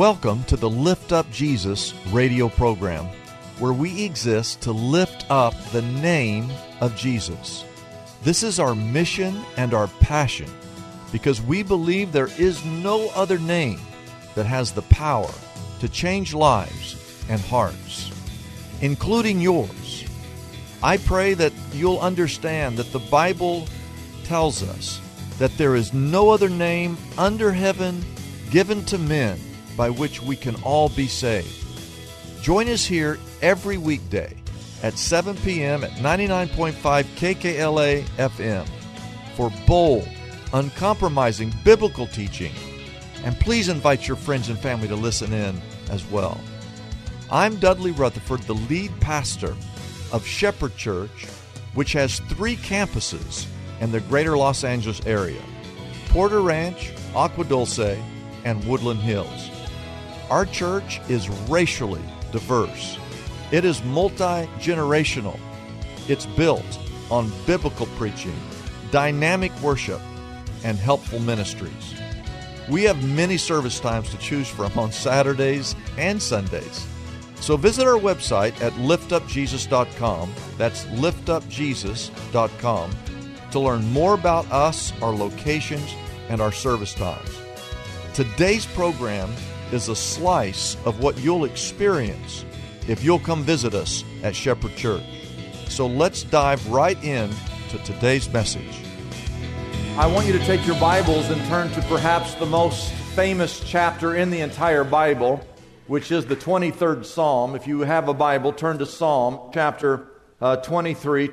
Welcome to the Lift Up Jesus radio program, where we exist to lift up the name of Jesus. This is our mission and our passion because we believe there is no other name that has the power to change lives and hearts, including yours. I pray that you'll understand that the Bible tells us that there is no other name under heaven given to men by which we can all be saved. Join us here every weekday at 7 p.m. at 99.5 KKLA FM for bold, uncompromising biblical teaching. And please invite your friends and family to listen in as well. I'm Dudley Rutherford, the lead pastor of Shepherd Church, which has three campuses in the greater Los Angeles area Porter Ranch, Agua Dulce, and Woodland Hills. Our church is racially diverse. It is multi generational. It's built on biblical preaching, dynamic worship, and helpful ministries. We have many service times to choose from on Saturdays and Sundays. So visit our website at liftupjesus.com. That's liftupjesus.com to learn more about us, our locations, and our service times. Today's program is a slice of what you'll experience if you'll come visit us at Shepherd Church. So let's dive right in to today's message. I want you to take your Bibles and turn to perhaps the most famous chapter in the entire Bible, which is the 23rd Psalm. If you have a Bible, turn to Psalm chapter uh, 23.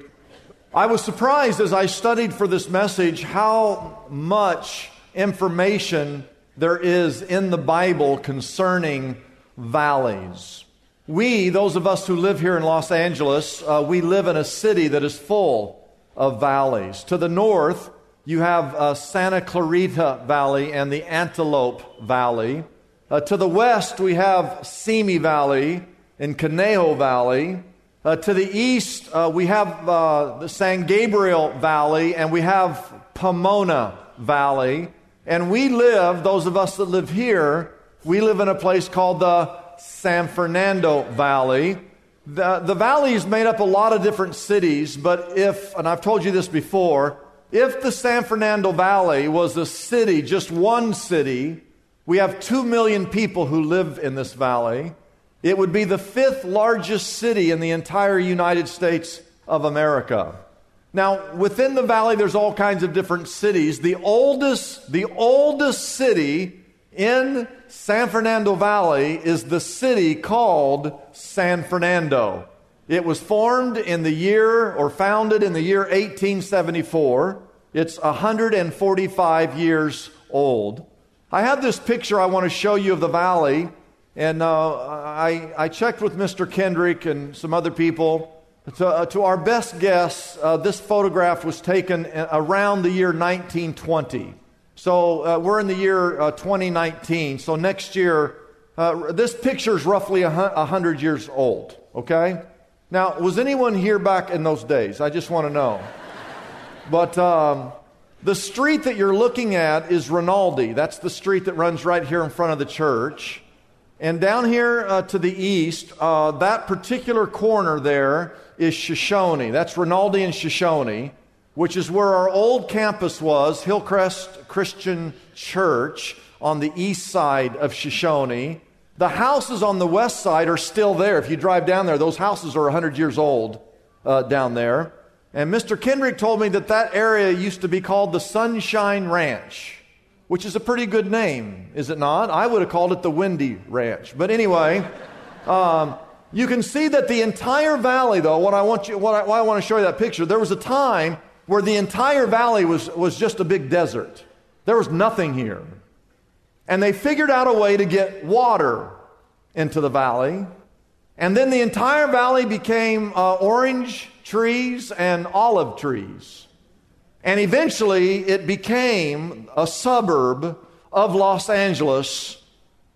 I was surprised as I studied for this message how much information there is in the Bible concerning valleys. We, those of us who live here in Los Angeles, uh, we live in a city that is full of valleys. To the north, you have uh, Santa Clarita Valley and the Antelope Valley. Uh, to the west, we have Simi Valley and Conejo Valley. Uh, to the east, uh, we have uh, the San Gabriel Valley and we have Pomona Valley. And we live, those of us that live here, we live in a place called the San Fernando Valley. The, the valley is made up a lot of different cities, but if, and I've told you this before, if the San Fernando Valley was a city, just one city, we have two million people who live in this valley. It would be the fifth largest city in the entire United States of America. Now, within the valley, there's all kinds of different cities. The oldest, the oldest city in San Fernando Valley is the city called San Fernando. It was formed in the year, or founded in the year 1874. It's 145 years old. I have this picture I want to show you of the valley, and uh, I, I checked with Mr. Kendrick and some other people. To, uh, to our best guess, uh, this photograph was taken around the year 1920. So uh, we're in the year uh, 2019. So next year, uh, this picture is roughly 100 years old, okay? Now, was anyone here back in those days? I just want to know. but um, the street that you're looking at is Rinaldi. That's the street that runs right here in front of the church. And down here uh, to the east, uh, that particular corner there is Shoshone. That's Rinaldi and Shoshone, which is where our old campus was, Hillcrest Christian Church on the east side of Shoshone. The houses on the west side are still there. If you drive down there, those houses are 100 years old uh, down there. And Mr. Kendrick told me that that area used to be called the Sunshine Ranch which is a pretty good name, is it not? I would have called it the Windy Ranch. But anyway, um, you can see that the entire valley, though, what I want you, what I, why I want to show you that picture, there was a time where the entire valley was, was just a big desert. There was nothing here. And they figured out a way to get water into the valley. And then the entire valley became uh, orange trees and olive trees. And eventually it became a suburb of Los Angeles,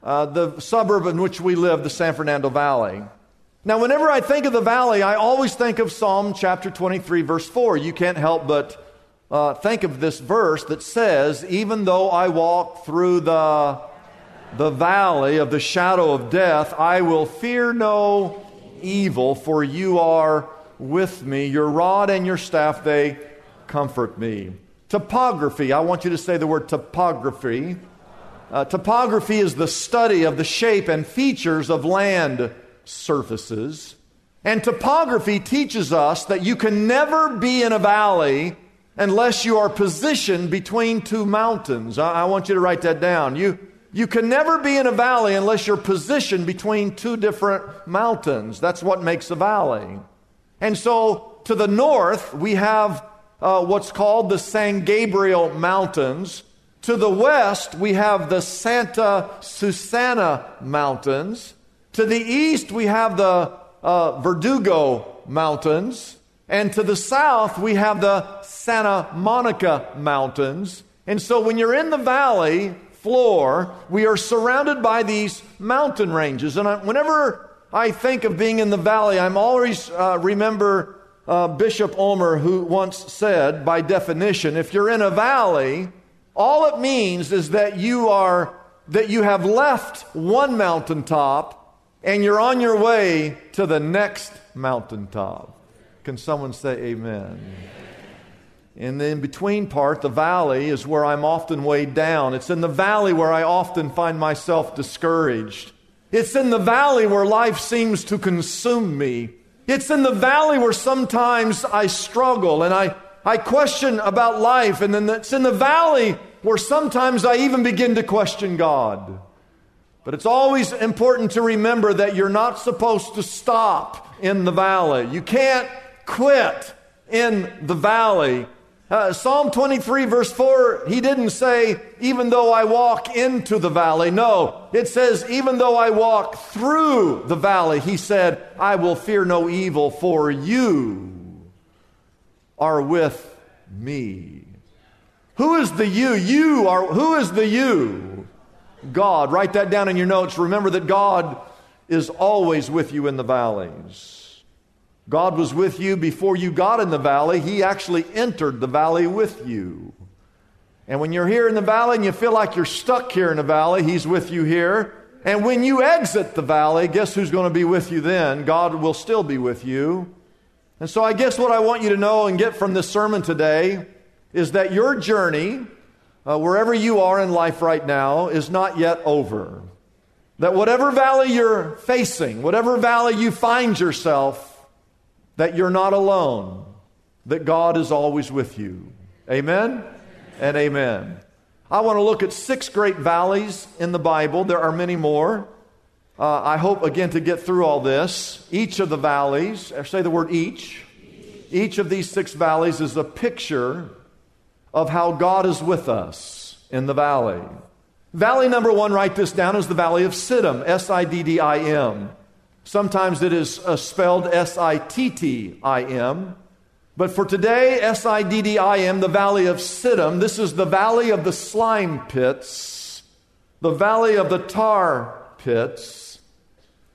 uh, the suburb in which we live, the San Fernando Valley. Now, whenever I think of the valley, I always think of Psalm chapter 23, verse 4. You can't help but uh, think of this verse that says, Even though I walk through the, the valley of the shadow of death, I will fear no evil, for you are with me. Your rod and your staff, they comfort me. Topography, I want you to say the word topography. Uh, topography is the study of the shape and features of land surfaces. And topography teaches us that you can never be in a valley unless you are positioned between two mountains. I, I, want you to write that down. You, you can never be in a valley unless you're positioned between two different mountains. That's what makes a valley. And so to the north, we have uh, what's called the San Gabriel Mountains. To the west, we have the Santa Susana Mountains. To the east, we have the uh, Verdugo Mountains. And to the south, we have the Santa Monica Mountains. And so when you're in the valley floor, we are surrounded by these mountain ranges. And I, whenever I think of being in the valley, I'm always uh, remember uh, Bishop Ulmer, who once said, by definition, if you're in a valley, all it means is that you are that you have left one mountaintop and you're on your way to the next mountaintop. Can someone say amen? In the in between part, the valley, is where I'm often weighed down. It's in the valley where I often find myself discouraged. It's in the valley where life seems to consume me. It's in the valley where sometimes I struggle and I, I question about life. And then it's in the valley where sometimes I even begin to question God. But it's always important to remember that you're not supposed to stop in the valley. You can't quit in the valley. Uh, Psalm 23, verse 4, he didn't say, even though I walk into the valley. No, it says, even though I walk through the valley, he said, I will fear no evil, for you are with me. Who is the you? You are, who is the you? God. Write that down in your notes. Remember that God is always with you in the valleys. God was with you before you got in the valley. He actually entered the valley with you. And when you're here in the valley and you feel like you're stuck here in the valley, He's with you here. And when you exit the valley, guess who's going to be with you then? God will still be with you. And so I guess what I want you to know and get from this sermon today is that your journey uh, wherever you are in life right now, is not yet over. That whatever valley you're facing, whatever valley you find yourself, that you're not alone, that God is always with you. Amen and amen. I want to look at six great valleys in the Bible. There are many more. Uh, I hope, again, to get through all this. Each of the valleys, say the word each, each of these six valleys is a picture of how God is with us in the valley. Valley number one, write this down, is the Valley of Siddim, S I D D I M. Sometimes it is uh, spelled S I T T I M. But for today, S I D D I M, the Valley of Siddim, this is the Valley of the slime pits, the Valley of the tar pits.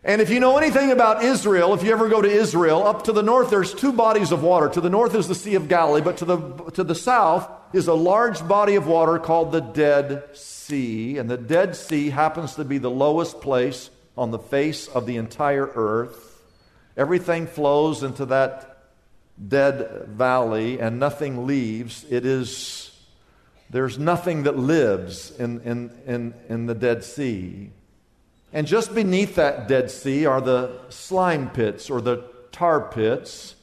And if you know anything about Israel, if you ever go to Israel, up to the north there's two bodies of water. To the north is the Sea of Galilee, but to the, to the south is a large body of water called the Dead Sea. And the Dead Sea happens to be the lowest place on the face of the entire earth. Everything flows into that dead valley and nothing leaves. It is, there's nothing that lives in, in, in, in the Dead Sea. And just beneath that Dead Sea are the slime pits or the tar pits.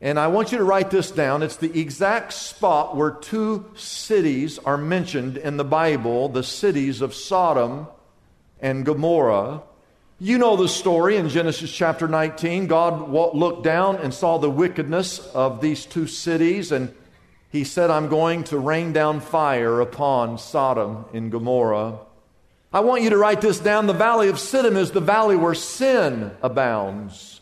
And I want you to write this down. It's the exact spot where two cities are mentioned in the Bible the cities of Sodom and Gomorrah. You know the story in Genesis chapter 19. God looked down and saw the wickedness of these two cities, and he said, I'm going to rain down fire upon Sodom and Gomorrah. I want you to write this down. The valley of Siddim is the valley where sin abounds.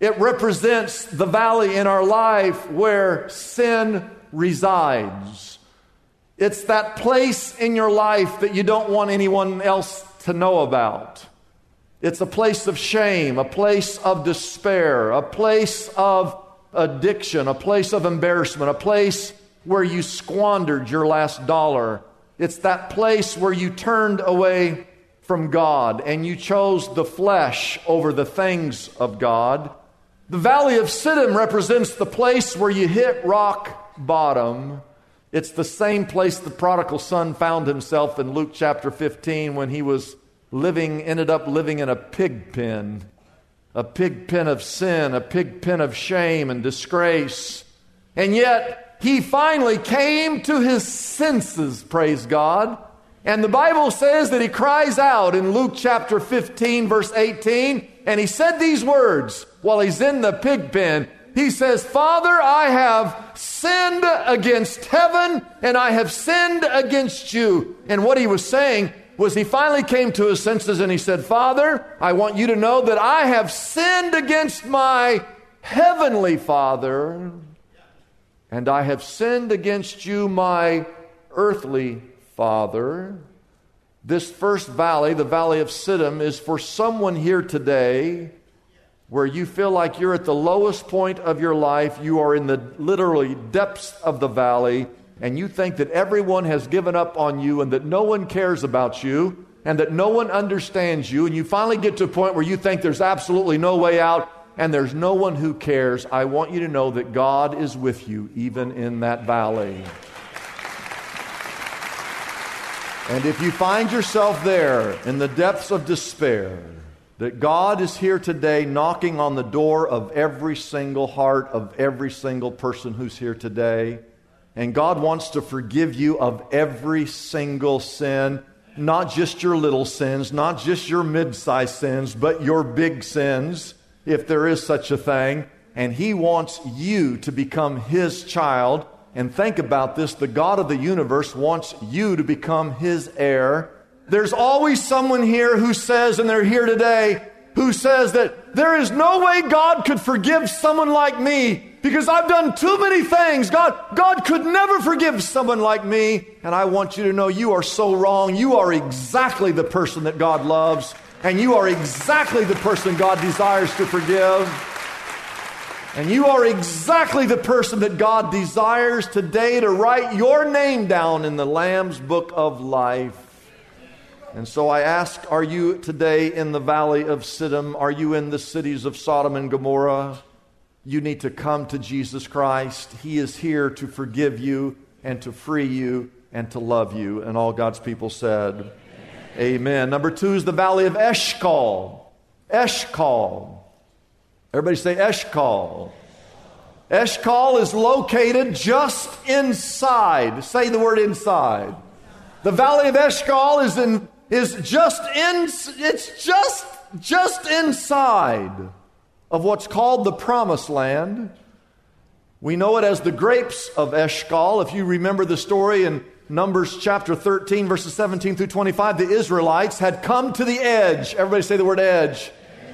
It represents the valley in our life where sin resides. It's that place in your life that you don't want anyone else to know about. It's a place of shame, a place of despair, a place of addiction, a place of embarrassment, a place where you squandered your last dollar. It's that place where you turned away from God and you chose the flesh over the things of God. The valley of Siddim represents the place where you hit rock bottom. It's the same place the prodigal son found himself in Luke chapter 15 when he was living, ended up living in a pig pen, a pig pen of sin, a pig pen of shame and disgrace. And yet, he finally came to his senses, praise God. And the Bible says that he cries out in Luke chapter 15, verse 18, and he said these words while he's in the pig pen. He says, Father, I have sinned against heaven and I have sinned against you. And what he was saying was he finally came to his senses and he said, Father, I want you to know that I have sinned against my heavenly Father, and I have sinned against you, my earthly Father. This first valley, the valley of Siddim, is for someone here today where you feel like you're at the lowest point of your life. You are in the literally depths of the valley and you think that everyone has given up on you and that no one cares about you and that no one understands you, and you finally get to a point where you think there's absolutely no way out and there's no one who cares, I want you to know that God is with you even in that valley. And if you find yourself there in the depths of despair, that God is here today knocking on the door of every single heart of every single person who's here today. And God wants to forgive you of every single sin, not just your little sins, not just your mid sized sins, but your big sins, if there is such a thing. And He wants you to become His child. And think about this the God of the universe wants you to become His heir. There's always someone here who says, and they're here today, who says that there is no way God could forgive someone like me because I've done too many things. God, God could never forgive someone like me. And I want you to know you are so wrong. You are exactly the person that God loves, and you are exactly the person God desires to forgive. And you are exactly the person that God desires today to write your name down in the Lamb's book of life. And so I ask, are you today in the valley of Siddim? Are you in the cities of Sodom and Gomorrah? You need to come to Jesus Christ. He is here to forgive you and to free you and to love you. And all God's people said, Amen. Amen. Number two is the valley of Eshcol. Eshcol. Everybody say Eshcol. Eshcol is located just inside. Say the word inside. The valley of Eshcol is in is just in it's just just inside of what's called the Promised Land. We know it as the grapes of Eshcol. If you remember the story in Numbers chapter 13, verses 17 through 25, the Israelites had come to the edge. Everybody say the word edge.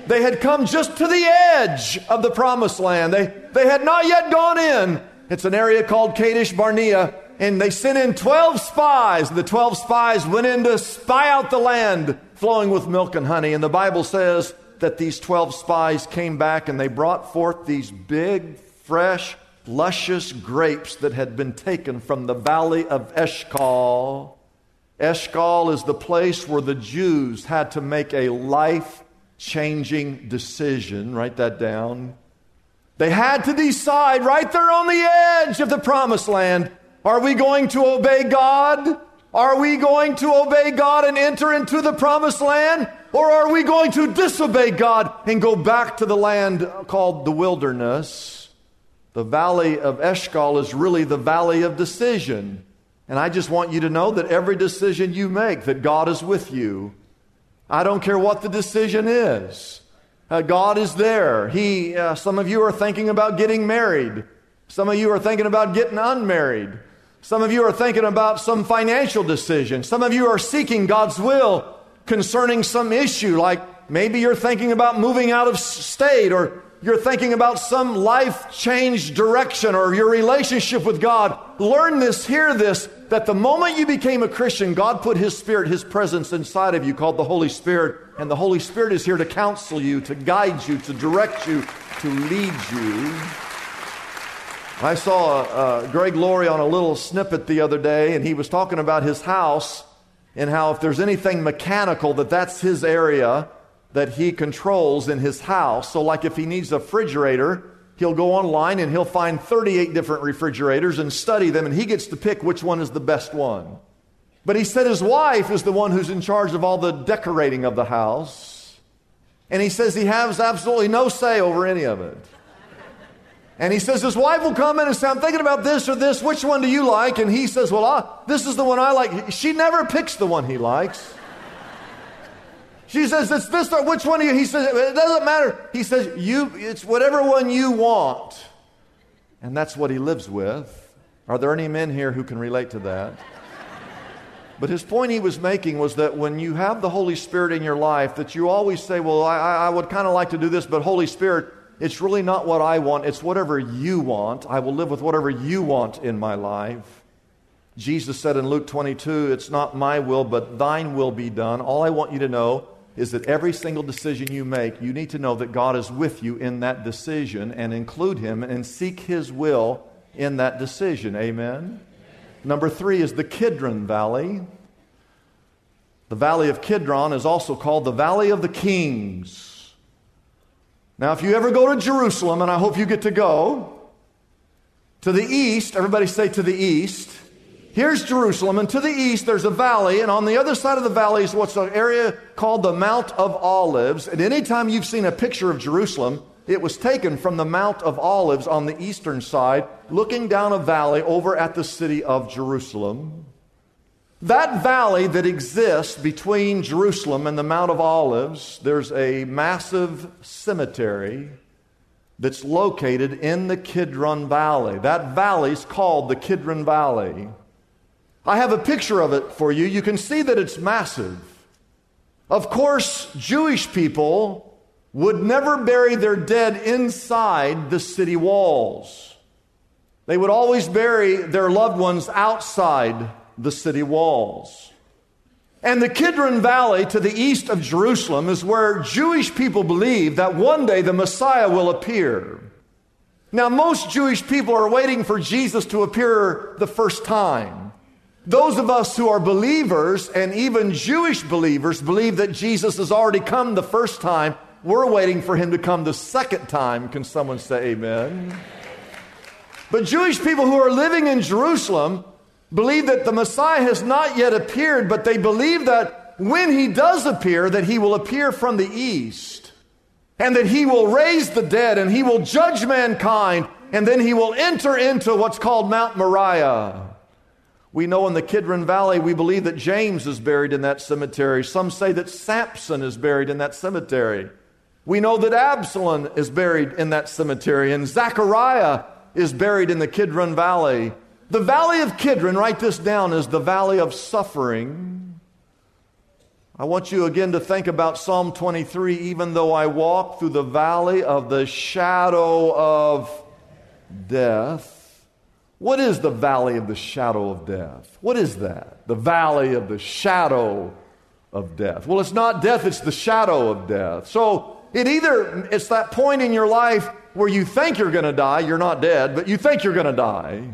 They had come just to the edge of the promised land. They, they had not yet gone in. It's an area called Kadesh Barnea, and they sent in 12 spies. The 12 spies went in to spy out the land flowing with milk and honey. And the Bible says that these 12 spies came back and they brought forth these big, fresh, luscious grapes that had been taken from the valley of Eshcol. Eshcol is the place where the Jews had to make a life changing decision. Write that down. They had to decide right there on the edge of the promised land are we going to obey God? Are we going to obey God and enter into the promised land? Or are we going to disobey God and go back to the land called the wilderness? The valley of Eshcol is really the valley of decision. And I just want you to know that every decision you make, that God is with you. I don't care what the decision is. Uh, God is there. He, uh, some of you are thinking about getting married. Some of you are thinking about getting unmarried. Some of you are thinking about some financial decision. Some of you are seeking God's will concerning some issue, like maybe you're thinking about moving out of state or you're thinking about some life change direction or your relationship with God. Learn this, hear this, that the moment you became a Christian, God put His Spirit, His presence inside of you called the Holy Spirit. And the Holy Spirit is here to counsel you, to guide you, to direct you, to lead you. I saw uh, Greg Laurie on a little snippet the other day, and he was talking about his house and how if there's anything mechanical, that that's his area that he controls in his house. So, like if he needs a refrigerator, he'll go online and he'll find 38 different refrigerators and study them, and he gets to pick which one is the best one. But he said his wife is the one who's in charge of all the decorating of the house. And he says he has absolutely no say over any of it. And he says his wife will come in and say, I'm thinking about this or this. Which one do you like? And he says, Well, uh, this is the one I like. She never picks the one he likes. She says, It's this or which one do you? He says, It doesn't matter. He says, you, It's whatever one you want. And that's what he lives with. Are there any men here who can relate to that? But his point he was making was that when you have the Holy Spirit in your life, that you always say, Well, I, I would kind of like to do this, but Holy Spirit, it's really not what I want, it's whatever you want. I will live with whatever you want in my life. Jesus said in Luke 22, It's not my will, but thine will be done. All I want you to know is that every single decision you make, you need to know that God is with you in that decision and include Him and seek His will in that decision. Amen? Number three is the Kidron Valley. The Valley of Kidron is also called the Valley of the Kings. Now, if you ever go to Jerusalem, and I hope you get to go, to the east, everybody say to the east. Here's Jerusalem, and to the east there's a valley, and on the other side of the valley is what's an area called the Mount of Olives. And anytime you've seen a picture of Jerusalem, it was taken from the Mount of Olives on the eastern side, looking down a valley over at the city of Jerusalem. That valley that exists between Jerusalem and the Mount of Olives, there's a massive cemetery that's located in the Kidron Valley. That valley is called the Kidron Valley. I have a picture of it for you. You can see that it's massive. Of course, Jewish people would never bury their dead inside the city walls. They would always bury their loved ones outside the city walls. And the Kidron Valley to the east of Jerusalem is where Jewish people believe that one day the Messiah will appear. Now, most Jewish people are waiting for Jesus to appear the first time. Those of us who are believers and even Jewish believers believe that Jesus has already come the first time. We're waiting for him to come the second time. Can someone say amen? But Jewish people who are living in Jerusalem believe that the Messiah has not yet appeared, but they believe that when he does appear, that he will appear from the east, and that he will raise the dead, and he will judge mankind, and then he will enter into what's called Mount Moriah. We know in the Kidron Valley, we believe that James is buried in that cemetery. Some say that Samson is buried in that cemetery. We know that Absalom is buried in that cemetery, and Zechariah is buried in the Kidron Valley. The valley of Kidron, write this down, is the valley of suffering. I want you again to think about Psalm 23 even though I walk through the valley of the shadow of death. What is the valley of the shadow of death? What is that? The valley of the shadow of death. Well, it's not death, it's the shadow of death. So it either it's that point in your life where you think you're going to die, you're not dead, but you think you're going to die.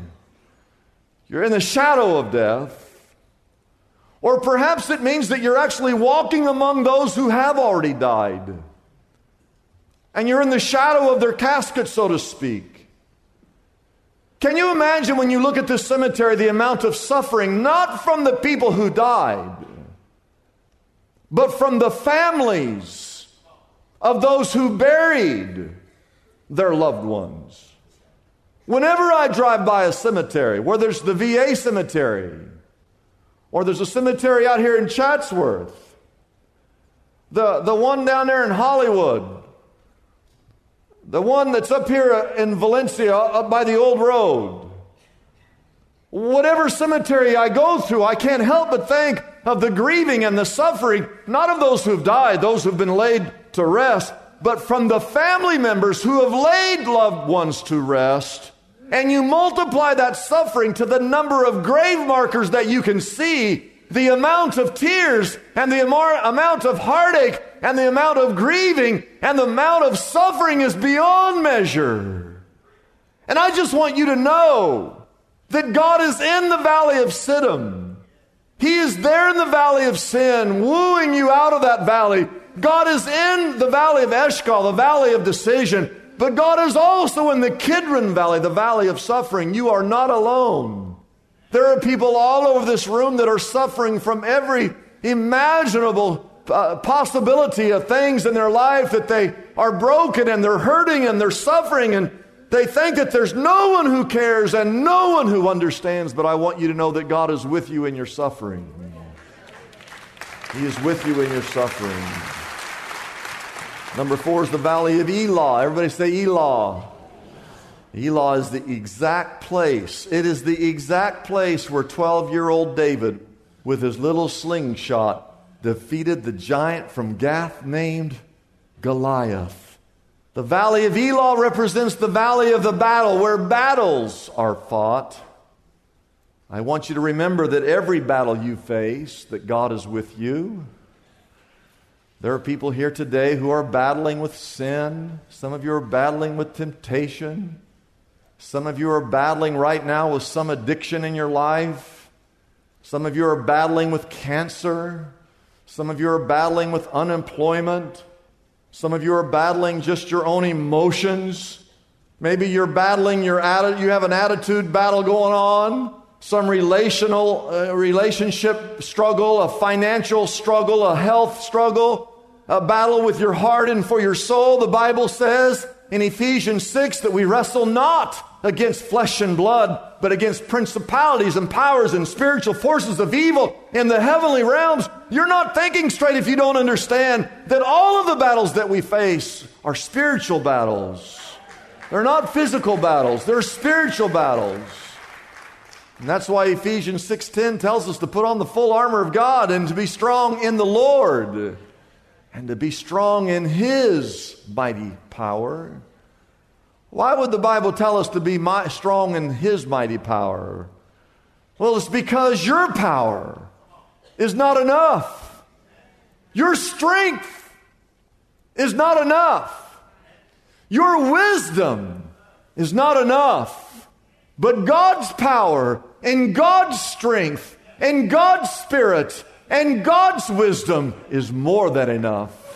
You're in the shadow of death. Or perhaps it means that you're actually walking among those who have already died. And you're in the shadow of their casket, so to speak. Can you imagine when you look at this cemetery the amount of suffering, not from the people who died, but from the families of those who buried their loved ones? Whenever I drive by a cemetery, where there's the VA cemetery, or there's a cemetery out here in Chatsworth, the, the one down there in Hollywood, The one that's up here in Valencia, up by the old road. Whatever cemetery I go through, I can't help but think of the grieving and the suffering, not of those who've died, those who've been laid to rest, but from the family members who have laid loved ones to rest. And you multiply that suffering to the number of grave markers that you can see, the amount of tears and the amount of heartache and the amount of grieving and the amount of suffering is beyond measure. And I just want you to know that God is in the valley of Siddim. He is there in the valley of sin, wooing you out of that valley. God is in the valley of Eshcol, the valley of decision. But God is also in the Kidron Valley, the valley of suffering. You are not alone. There are people all over this room that are suffering from every imaginable uh, possibility of things in their life that they are broken and they're hurting and they're suffering and they think that there's no one who cares and no one who understands, but I want you to know that God is with you in your suffering. He is with you in your suffering. Number four is the valley of Elah. Everybody say Elah. Elah is the exact place. It is the exact place where 12 year old David, with his little slingshot, defeated the giant from Gath named Goliath. The valley of Elah represents the valley of the battle where battles are fought. I want you to remember that every battle you face, that God is with you. There are people here today who are battling with sin. Some of you are battling with temptation. Some of you are battling right now with some addiction in your life. Some of you are battling with cancer. Some of you are battling with unemployment. Some of you are battling just your own emotions. Maybe you're battling your attitude, you have an attitude battle going on, some relational uh, relationship struggle, a financial struggle, a health struggle, a battle with your heart and for your soul. The Bible says in Ephesians 6 that we wrestle not against flesh and blood, but against principalities and powers and spiritual forces of evil in the heavenly realms. You're not thinking straight if you don't understand that all of the battles that we face are spiritual battles. They're not physical battles, they're spiritual battles. And that's why Ephesians 6:10 tells us to put on the full armor of God and to be strong in the Lord and to be strong in his mighty power. Why would the Bible tell us to be strong in His mighty power? Well, it's because your power is not enough. Your strength is not enough. Your wisdom is not enough. But God's power and God's strength and God's spirit and God's wisdom is more than enough.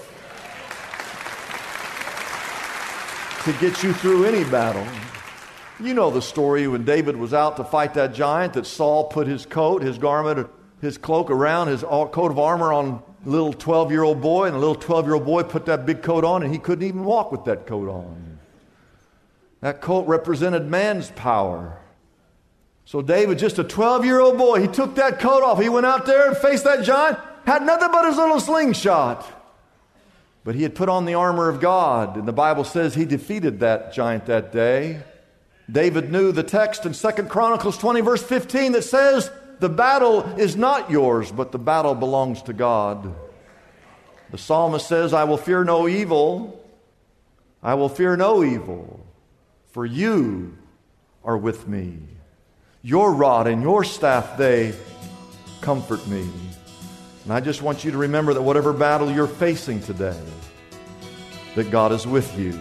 to get you through any battle. You know the story when David was out to fight that giant, that Saul put his coat, his garment, his cloak around his coat of armor on a little 12 year old boy, and the little 12 year old boy put that big coat on, and he couldn't even walk with that coat on. That coat represented man's power. So David, just a 12 year old boy, he took that coat off. He went out there and faced that giant, had nothing but his little slingshot. But he had put on the armor of God, and the Bible says he defeated that giant that day. David knew the text in Second Chronicles 20, verse 15, that says, The battle is not yours, but the battle belongs to God. The psalmist says, I will fear no evil. I will fear no evil, for you are with me. Your rod and your staff, they comfort me. And I just want you to remember that whatever battle you're facing today, that God is with you.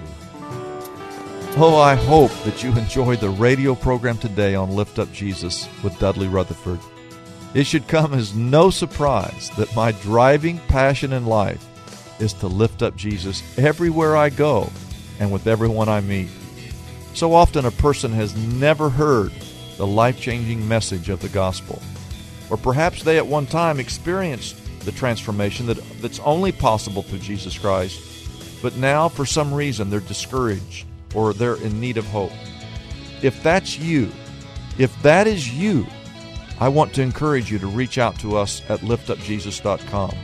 Oh, I hope that you enjoyed the radio program today on Lift Up Jesus with Dudley Rutherford. It should come as no surprise that my driving passion in life is to lift up Jesus everywhere I go and with everyone I meet. So often a person has never heard the life changing message of the gospel. Or perhaps they at one time experienced the transformation that, that's only possible through Jesus Christ, but now for some reason they're discouraged or they're in need of hope. If that's you, if that is you, I want to encourage you to reach out to us at liftupjesus.com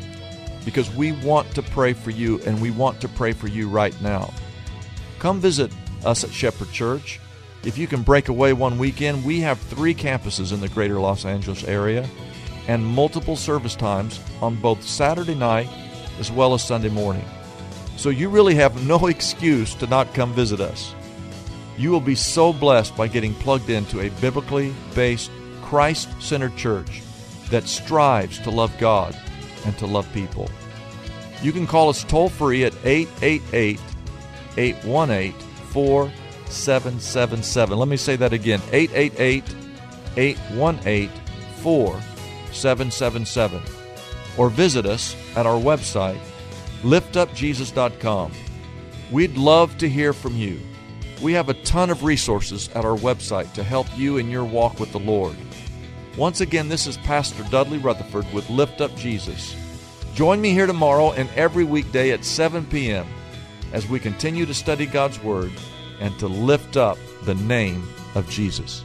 because we want to pray for you and we want to pray for you right now. Come visit us at Shepherd Church. If you can break away one weekend, we have three campuses in the greater Los Angeles area and multiple service times on both Saturday night as well as Sunday morning. So you really have no excuse to not come visit us. You will be so blessed by getting plugged into a biblically based, Christ centered church that strives to love God and to love people. You can call us toll free at 888 818 4777. Let me say that again 888 818 4777. Or visit us at our website, liftupjesus.com. We'd love to hear from you. We have a ton of resources at our website to help you in your walk with the Lord. Once again, this is Pastor Dudley Rutherford with Lift Up Jesus. Join me here tomorrow and every weekday at 7 p.m. as we continue to study God's Word and to lift up the name of Jesus.